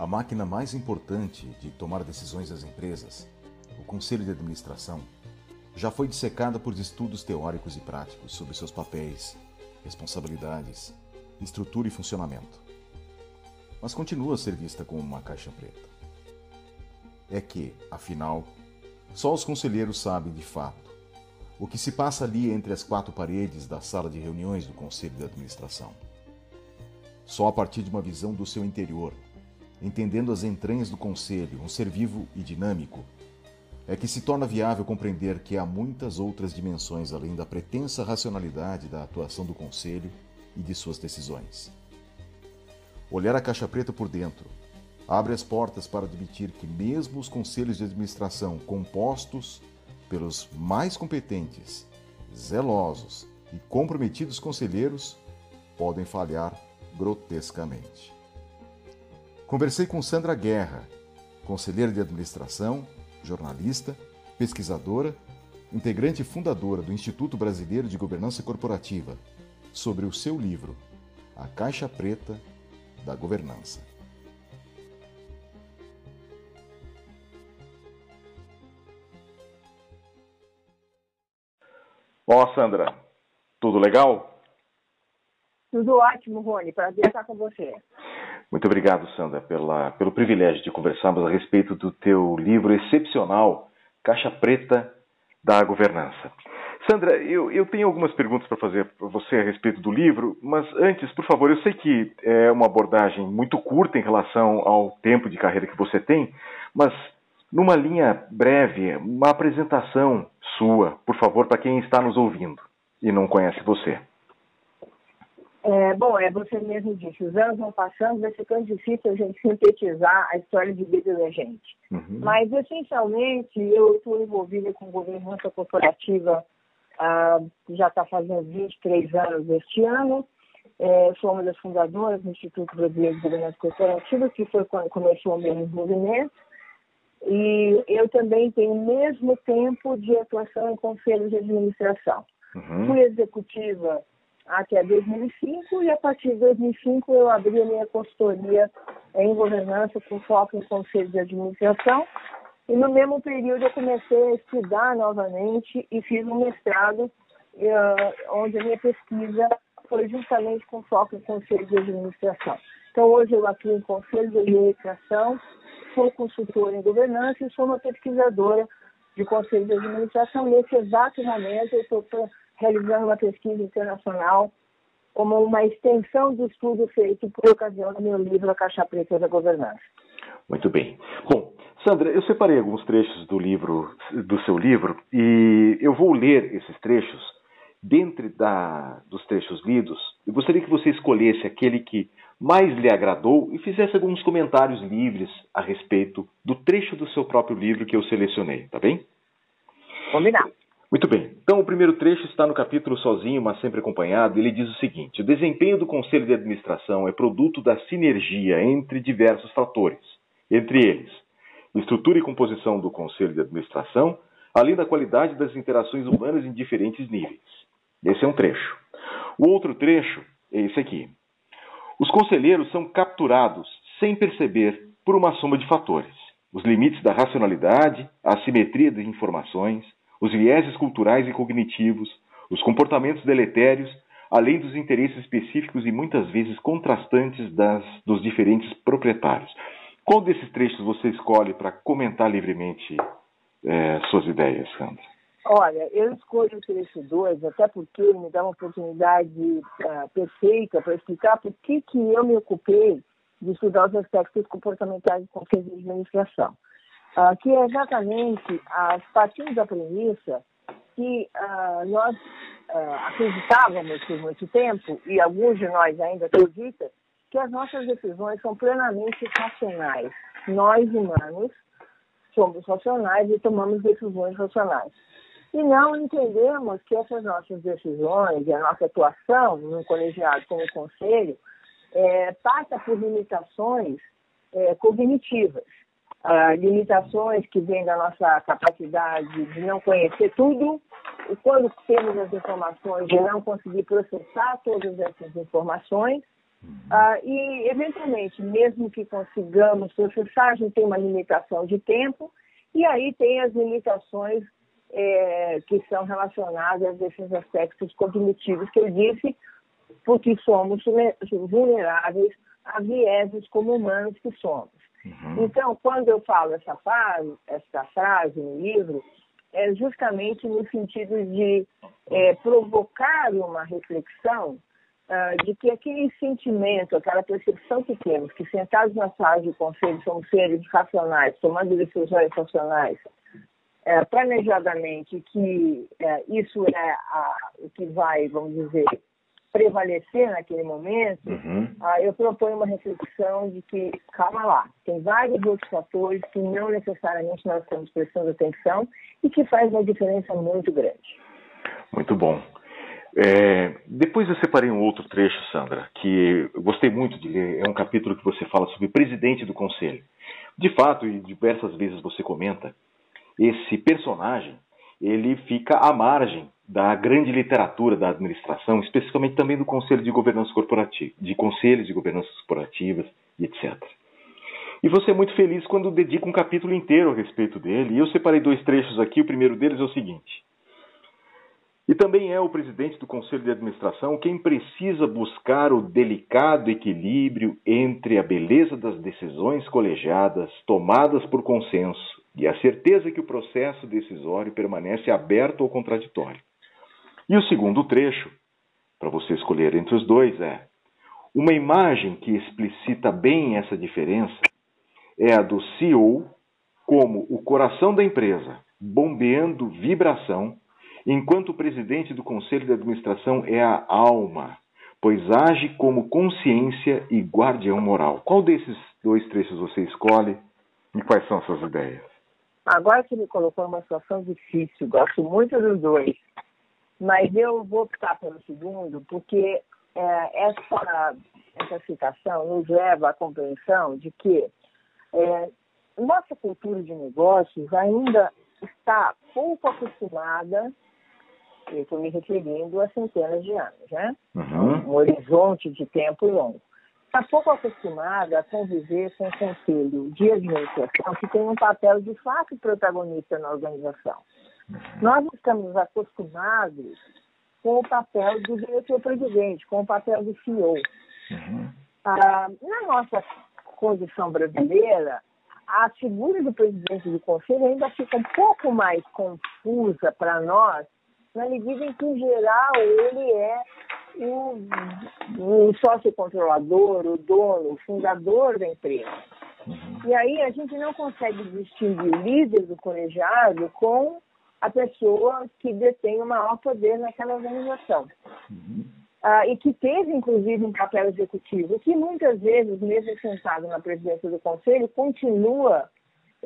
A máquina mais importante de tomar decisões das empresas, o Conselho de Administração, já foi dissecada por estudos teóricos e práticos sobre seus papéis, responsabilidades, estrutura e funcionamento. Mas continua a ser vista como uma caixa preta. É que, afinal, só os conselheiros sabem de fato o que se passa ali entre as quatro paredes da sala de reuniões do Conselho de Administração. Só a partir de uma visão do seu interior, entendendo as entranhas do Conselho, um ser vivo e dinâmico, é que se torna viável compreender que há muitas outras dimensões além da pretensa racionalidade da atuação do Conselho e de suas decisões. Olhar a caixa preta por dentro abre as portas para admitir que, mesmo os conselhos de administração compostos pelos mais competentes, zelosos e comprometidos conselheiros, podem falhar grotescamente. Conversei com Sandra Guerra, conselheira de administração, jornalista, pesquisadora, integrante e fundadora do Instituto Brasileiro de Governança Corporativa, sobre o seu livro A Caixa Preta da Governança. Ó, oh, Sandra, tudo legal? Tudo ótimo, Rony. Prazer estar com você. Muito obrigado, Sandra, pela, pelo privilégio de conversarmos a respeito do teu livro excepcional, Caixa Preta da Governança. Sandra, eu, eu tenho algumas perguntas para fazer para você a respeito do livro, mas antes, por favor, eu sei que é uma abordagem muito curta em relação ao tempo de carreira que você tem, mas numa linha breve, uma apresentação sua, por favor, para quem está nos ouvindo e não conhece você. É, bom, é você mesmo disse, os anos vão passando, vai ficando difícil a gente sintetizar a história de vida da gente. Uhum. Mas, essencialmente, eu estou envolvida com governança corporativa ah, já está fazendo 23 anos este ano. É, sou uma das fundadoras do Instituto Brasileiro de Governança Corporativa, que foi quando começou o meu movimento. E eu também tenho o mesmo tempo de atuação em conselhos de administração. Uhum. Fui executiva até 2005 e a partir de 2005 eu abri a minha consultoria em governança com foco em conselho de administração e no mesmo período eu comecei a estudar novamente e fiz um mestrado uh, onde a minha pesquisa foi justamente com foco em conselho de administração. Então hoje eu atuo em conselho de administração sou consultora em governança e sou uma pesquisadora de conselho de administração. Nesse exato momento, eu estou realizando uma pesquisa internacional como uma extensão do estudo feito por ocasião do meu livro A Caixa Preta da Governança. Muito bem. Bom, Sandra, eu separei alguns trechos do livro, do seu livro, e eu vou ler esses trechos dentre da, dos trechos lidos, eu gostaria que você escolhesse aquele que mais lhe agradou e fizesse alguns comentários livres a respeito do trecho do seu próprio livro que eu selecionei, tá bem? Combinado. Muito bem. Então, o primeiro trecho está no capítulo Sozinho, mas sempre acompanhado. Ele diz o seguinte: O desempenho do Conselho de Administração é produto da sinergia entre diversos fatores, entre eles, estrutura e composição do Conselho de Administração, além da qualidade das interações humanas em diferentes níveis. Esse é um trecho. O outro trecho é esse aqui. Os conselheiros são capturados sem perceber por uma soma de fatores: os limites da racionalidade, a assimetria de informações, os vieses culturais e cognitivos, os comportamentos deletérios, além dos interesses específicos e muitas vezes contrastantes das, dos diferentes proprietários. Qual desses trechos você escolhe para comentar livremente é, suas ideias, Sandra? Olha, eu escolho o trecho 2, até porque me dá uma oportunidade uh, perfeita para explicar por que, que eu me ocupei de estudar os aspectos comportamentais do conselho de administração. Uh, que é exatamente as partindo da premissa que uh, nós acreditávamos por muito tempo, e alguns de nós ainda acreditam, que as nossas decisões são plenamente racionais. Nós, humanos, somos racionais e tomamos decisões racionais e não entendemos que essas nossas decisões e a nossa atuação no colegiado como conselho é, passa por limitações é, cognitivas, ah, limitações que vêm da nossa capacidade de não conhecer tudo e quando temos as informações de não conseguir processar todas essas informações Uhum. Ah, e, eventualmente, mesmo que consigamos processar, a gente tem uma limitação de tempo, e aí tem as limitações é, que são relacionadas a esses aspectos cognitivos que eu disse, porque somos vulneráveis a vieses como humanos que somos. Uhum. Então, quando eu falo essa frase, essa frase no livro, é justamente no sentido de é, provocar uma reflexão uh, de que aquele sentimento, aquela percepção que temos, que sentados na sala de conselho somos seres racionais, tomando decisões racionais, é, planejadamente, que é, isso é a, o que vai, vamos dizer, prevalecer naquele momento, uhum. ah, eu proponho uma reflexão de que, calma lá, tem vários outros fatores que não necessariamente nós estamos prestando atenção e que faz uma diferença muito grande. Muito bom. É, depois eu separei um outro trecho, Sandra, que eu gostei muito de ler. É um capítulo que você fala sobre presidente do conselho. De fato, e diversas vezes você comenta, esse personagem ele fica à margem da grande literatura da administração, especificamente também do Conselho de Governança Corporativa, de conselhos de governança corporativas e etc. E você é muito feliz quando dedica um capítulo inteiro a respeito dele. E eu separei dois trechos aqui. O primeiro deles é o seguinte: e também é o presidente do Conselho de Administração quem precisa buscar o delicado equilíbrio entre a beleza das decisões colegiadas tomadas por consenso e a certeza que o processo decisório permanece aberto ao contraditório. E o segundo trecho, para você escolher entre os dois, é: uma imagem que explicita bem essa diferença é a do CEO como o coração da empresa, bombeando vibração, enquanto o presidente do conselho de administração é a alma, pois age como consciência e guardião moral. Qual desses dois trechos você escolhe e quais são suas ideias? Agora que me colocou numa situação difícil, gosto muito dos dois. Mas eu vou optar pelo segundo, porque é, essa, essa citação nos leva à compreensão de que é, nossa cultura de negócios ainda está pouco acostumada, eu estou me referindo a centenas de anos, né? Uhum. Um horizonte de tempo longo. Está pouco acostumada a conviver com o conselho de administração que tem um papel de fato protagonista na organização. Nós estamos acostumados com o papel do diretor-presidente, com o papel do CEO. Uhum. Ah, na nossa condição brasileira, a figura do presidente do conselho ainda fica um pouco mais confusa para nós, na medida em que, em geral, ele é o, o sócio controlador, o dono, o fundador da empresa. Uhum. E aí a gente não consegue distinguir o líder do colegiado com a pessoa que detém o maior poder naquela organização. Uhum. Ah, e que teve, inclusive, um papel executivo, que muitas vezes, mesmo sentado na presidência do conselho, continua,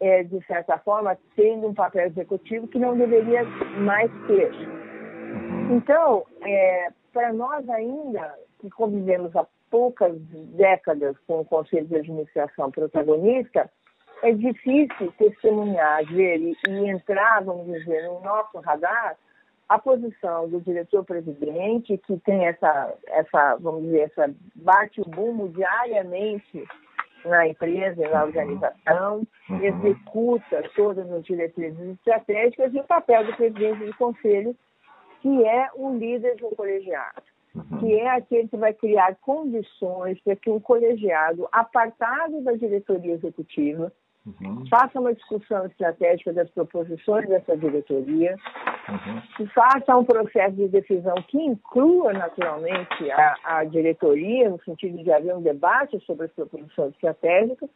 é, de certa forma, tendo um papel executivo que não deveria mais ter. Então, é, para nós ainda, que convivemos há poucas décadas com o Conselho de Administração protagonista, é difícil testemunhar, ver e, e entrar, vamos dizer, no nosso radar a posição do diretor-presidente, que tem essa, essa, vamos dizer, essa bate o bumo diariamente na empresa na organização, uhum. executa todas as diretrizes estratégicas e o papel do presidente do conselho, que é o líder do colegiado, uhum. que é aquele que vai criar condições para que o colegiado, apartado da diretoria executiva, Uhum. Faça uma discussão estratégica das proposições dessa diretoria. Uhum. Faça um processo de decisão que inclua, naturalmente, a, a diretoria, no sentido de haver um debate sobre as proposições estratégicas.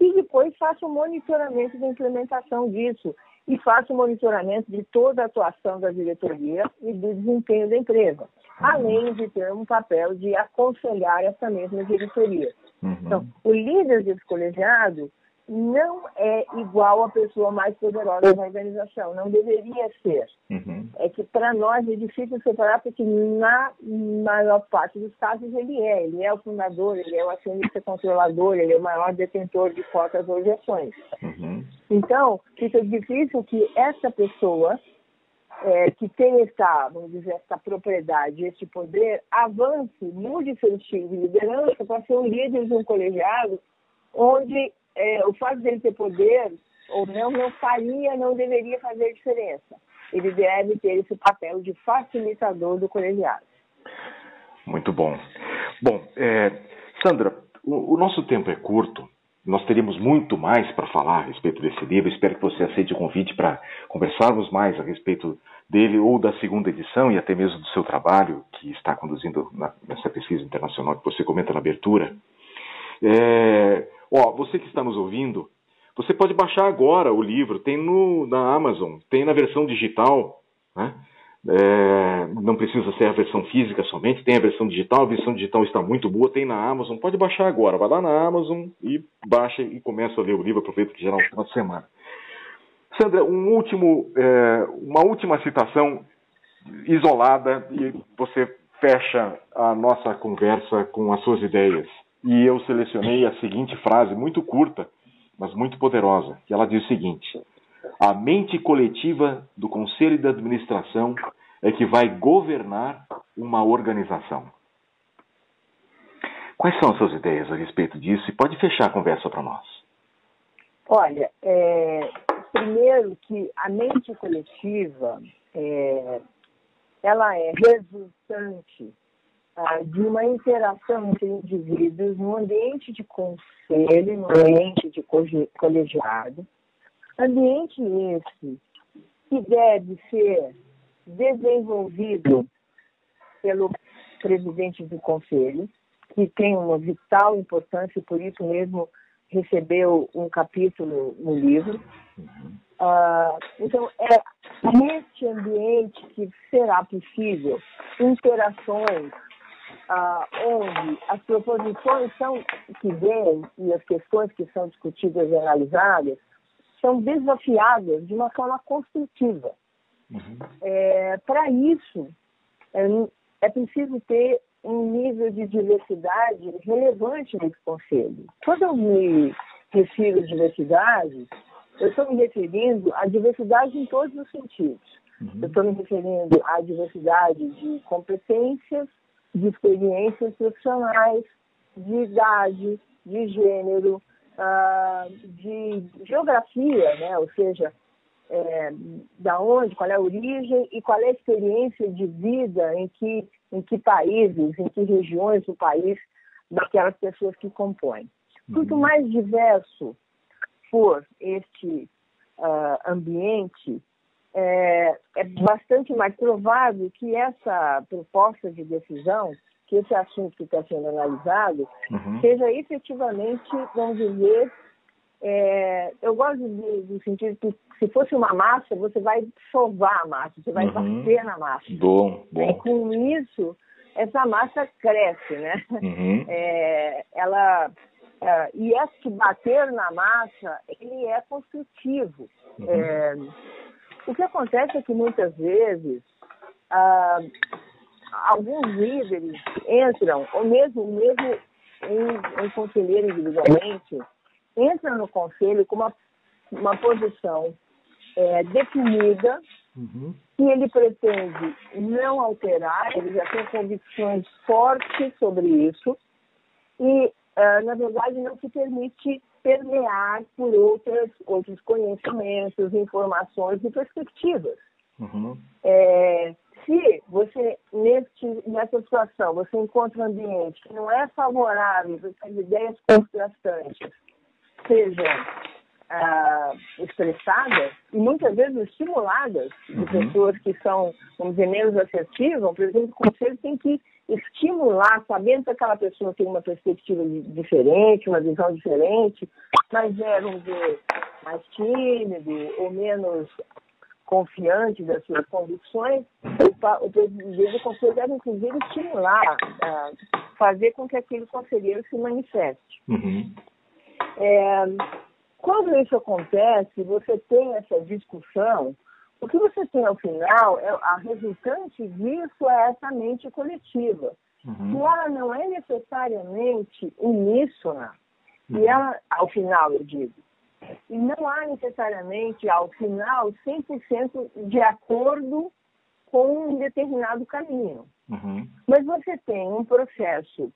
E depois faça um monitoramento da implementação disso. E faça um monitoramento de toda a atuação da diretoria e do desempenho da empresa. Uhum. Além de ter um papel de aconselhar essa mesma diretoria. Uhum. Então, o líder desse colegiado não é igual à pessoa mais poderosa da organização, não deveria ser. Uhum. É que para nós é difícil separar, porque na maior parte dos casos ele é. Ele é o fundador, ele é o acionista controlador, ele é o maior detentor de cotas ou ações. Uhum. Então, fica difícil que essa pessoa é, que tem essa, vamos dizer, essa propriedade, esse poder, avance, mude seu estilo de liderança para ser um líder de um colegiado, onde é, o fato dele ter poder ou não, não faria, não deveria fazer diferença. Ele deve ter esse papel de facilitador do colegiado. Muito bom. Bom, é, Sandra, o, o nosso tempo é curto. Nós teríamos muito mais para falar a respeito desse livro. Espero que você aceite o convite para conversarmos mais a respeito dele ou da segunda edição e até mesmo do seu trabalho que está conduzindo na, nessa pesquisa internacional que você comenta na abertura. É, ó, você que está nos ouvindo, você pode baixar agora o livro, tem no, na Amazon, tem na versão digital, né? É, não precisa ser a versão física somente, tem a versão digital, a versão digital está muito boa, tem na Amazon, pode baixar agora, vai lá na Amazon e baixa e começa a ler o livro, aproveita que já é um final de semana. Sandra, um último, é, uma última citação isolada e você fecha a nossa conversa com as suas ideias. E eu selecionei a seguinte frase, muito curta, mas muito poderosa, que ela diz o seguinte: a mente coletiva do conselho de administração é que vai governar uma organização. Quais são as suas ideias a respeito disso? E pode fechar a conversa para nós. Olha, é, primeiro que a mente coletiva é, ela é resultante ah, de uma interação entre indivíduos no ambiente de conselho, no ambiente de colegiado, Ambiente esse que deve ser desenvolvido pelo presidente do conselho, que tem uma vital importância e por isso mesmo recebeu um capítulo no livro. Uh, então, é neste ambiente que será possível interações uh, onde as proposições são, que vêm e as questões que são discutidas e analisadas são desafiadas de uma forma construtiva. Uhum. É, Para isso, é, é preciso ter um nível de diversidade relevante nesse conselho. Quando eu me refiro à diversidade, eu estou me referindo à diversidade em todos os sentidos. Uhum. Eu estou me referindo à diversidade de competências, de experiências profissionais, de idade, de gênero, uh, de geografia, né? ou seja, é, da onde, qual é a origem e qual é a experiência de vida em que, em que países, em que regiões do país daquelas pessoas que compõem. Quanto uhum. mais diverso for este uh, ambiente, é, é bastante mais provável que essa proposta de decisão que esse assunto que está sendo analisado uhum. seja efetivamente, vamos dizer, é, eu gosto do, do, sentido que se fosse uma massa, você vai sovar a massa, você vai uhum. bater na massa. Bom, bom. E com isso, essa massa cresce, né? Uhum. É, ela, é, e esse bater na massa, ele é construtivo. Uhum. O que acontece é que muitas vezes ah, alguns líderes entram, ou mesmo, mesmo em, em conselheiro individualmente, entram no conselho com uma, uma posição é, definida uhum. que ele pretende não alterar, ele já tem convicções fortes sobre isso e, uh, na verdade, não se permite permear por outras, outros conhecimentos, informações e perspectivas. Uhum. É, se você, nesse, nessa situação, você encontra um ambiente que não é favorável para ideias contrastantes sejam ah, expressadas e muitas vezes estimuladas de uhum. pessoas que são, vamos dizer, menos assertivas, por exemplo, o conselho tem que estimular, sabendo que aquela pessoa tem uma perspectiva diferente, uma visão diferente, mas é, vamos dizer, mais tímido ou menos confiante das suas convicções, o, presidente do conselho deve, inclusive, estimular, uh, fazer com que aquele conselheiro se manifeste. Uhum. É, quando isso acontece, você tem essa discussão, o que você tem ao final, é, a resultante disso é essa mente coletiva. Uhum. E ela não é necessariamente uníssona, uhum. e ela, ao final, eu digo, E não há necessariamente, ao final, 100% de acordo com um determinado caminho. Uhum. Mas você tem um processo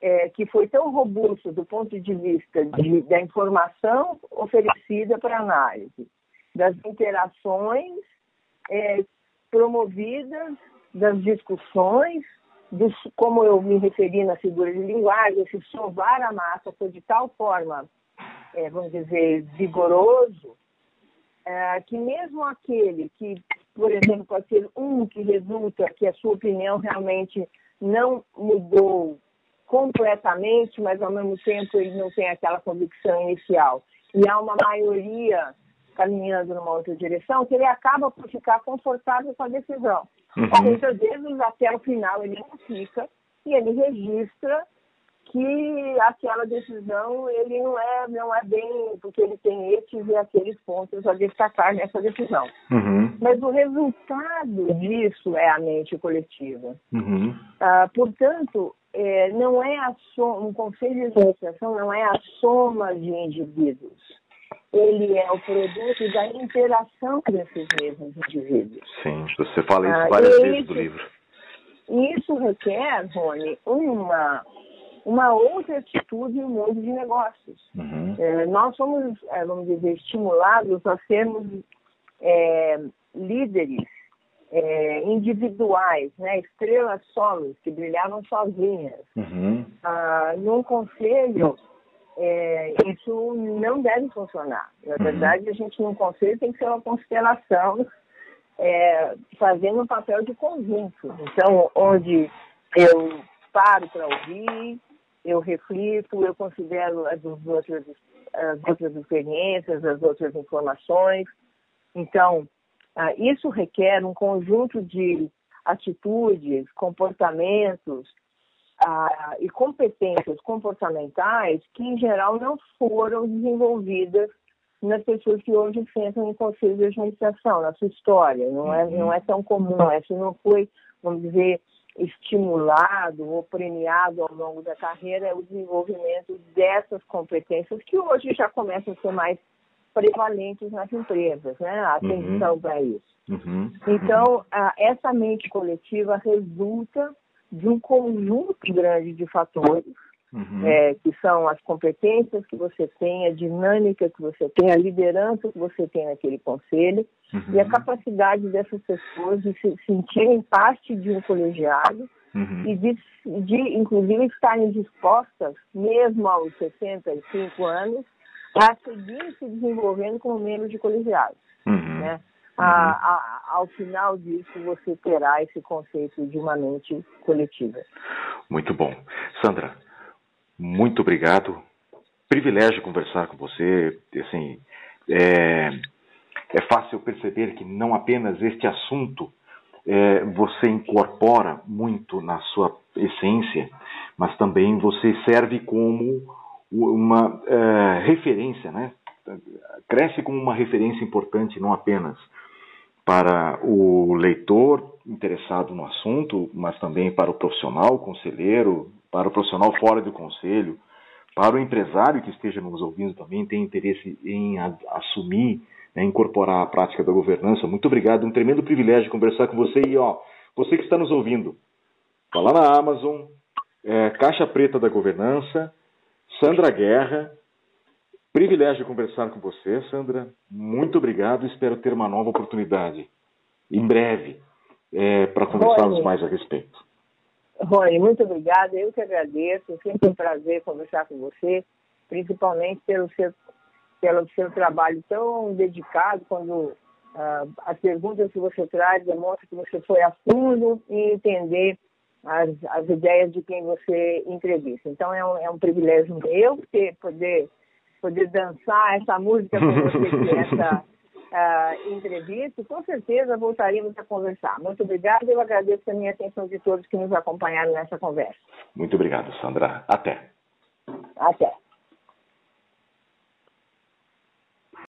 é, que foi tão robusto do ponto de vista de, da informação oferecida para análise, das interações é, promovidas, das discussões, dos, como eu me referi na figura de linguagem, esse sovar a massa foi de tal forma, é, vamos dizer, vigoroso, é, que mesmo aquele que, por exemplo, pode ser um que resulta que a sua opinião realmente não mudou completamente, mas ao mesmo tempo ele não tem aquela convicção inicial. E há uma maioria caminhando numa outra direção, que ele acaba por ficar confortável com a decisão. Uhum. Muitas vezes, até o final, ele não fica e ele registra que aquela decisão ele não é não é bem porque ele tem esses e aqueles pontos a destacar nessa decisão uhum. mas o resultado disso é a mente coletiva uhum. ah, portanto é, não é a soma, um conselho de administração não é a soma de indivíduos ele é o produto da interação desses mesmos indivíduos. Sim, você fala isso ah, várias vezes no livro. Isso requer, Rony, uma, uma outra atitude no mundo de negócios. Uhum. É, nós somos, é, vamos dizer, estimulados a sermos é, líderes é, individuais, né, estrelas solos que brilhavam sozinhas. Uhum. Ah, num conselho é, isso não deve funcionar. Na uhum. verdade, a gente num conselho tem que ser uma constelação é, fazendo um papel de conjunto. Então, onde eu paro para ouvir, eu reflito, eu considero as outras, as outras experiências, as outras informações. Então, ah, isso requer um conjunto de atitudes, comportamentos ah, e competências comportamentais que, em geral, não foram desenvolvidas nas pessoas que hoje sentam em conselho de administração, na sua história. Não é, não é tão comum, isso não foi, vamos dizer, estimulado ou premiado ao longo da carreira é o desenvolvimento dessas competências que hoje já começam a ser mais prevalentes nas empresas, né? A atenção uhum. para isso. Uhum. Então, a, essa mente coletiva resulta de um conjunto grande de fatores, uhum. é, que são as competências que você tem, a dinâmica que você tem, a liderança que você tem naquele conselho uhum. e a capacidade dessas pessoas de se sentirem parte de um colegiado uhum. e de, de, inclusive, estarem dispostas, mesmo aos 65 anos, a seguir se desenvolvendo como membros de colegiados. Uhum. Né? a, a, ao final disso você terá esse conceito de uma mente coletiva. Muito bom. Sandra, muito obrigado. Privilégio conversar com você. Assim, é, é fácil perceber que não apenas este assunto é, você incorpora muito na sua essência, mas também você serve como uma é, referência, né? Cresce como uma referência importante, não apenas para o leitor interessado no assunto, mas também para o profissional, conselheiro, para o profissional fora do conselho, para o empresário que esteja nos ouvindo também, tem interesse em assumir, né, incorporar a prática da governança. Muito obrigado, um tremendo privilégio conversar com você e ó, você que está nos ouvindo, vá lá na Amazon, é, Caixa Preta da Governança, Sandra Guerra, Privilégio conversar com você, Sandra. Muito obrigado. Espero ter uma nova oportunidade em breve é, para conversarmos mais a respeito. Rony, muito obrigada. Eu que agradeço. Sempre um prazer conversar com você, principalmente pelo seu, pelo seu trabalho tão dedicado quando uh, as perguntas que você traz demonstram que você foi a fundo em entender as, as ideias de quem você entrevista. Então é um, é um privilégio meu ter, poder poder dançar essa música com você essa uh, entrevista. Com certeza voltaremos a conversar. Muito obrigada. Eu agradeço a minha atenção de todos que nos acompanharam nessa conversa. Muito obrigado, Sandra. Até. Até.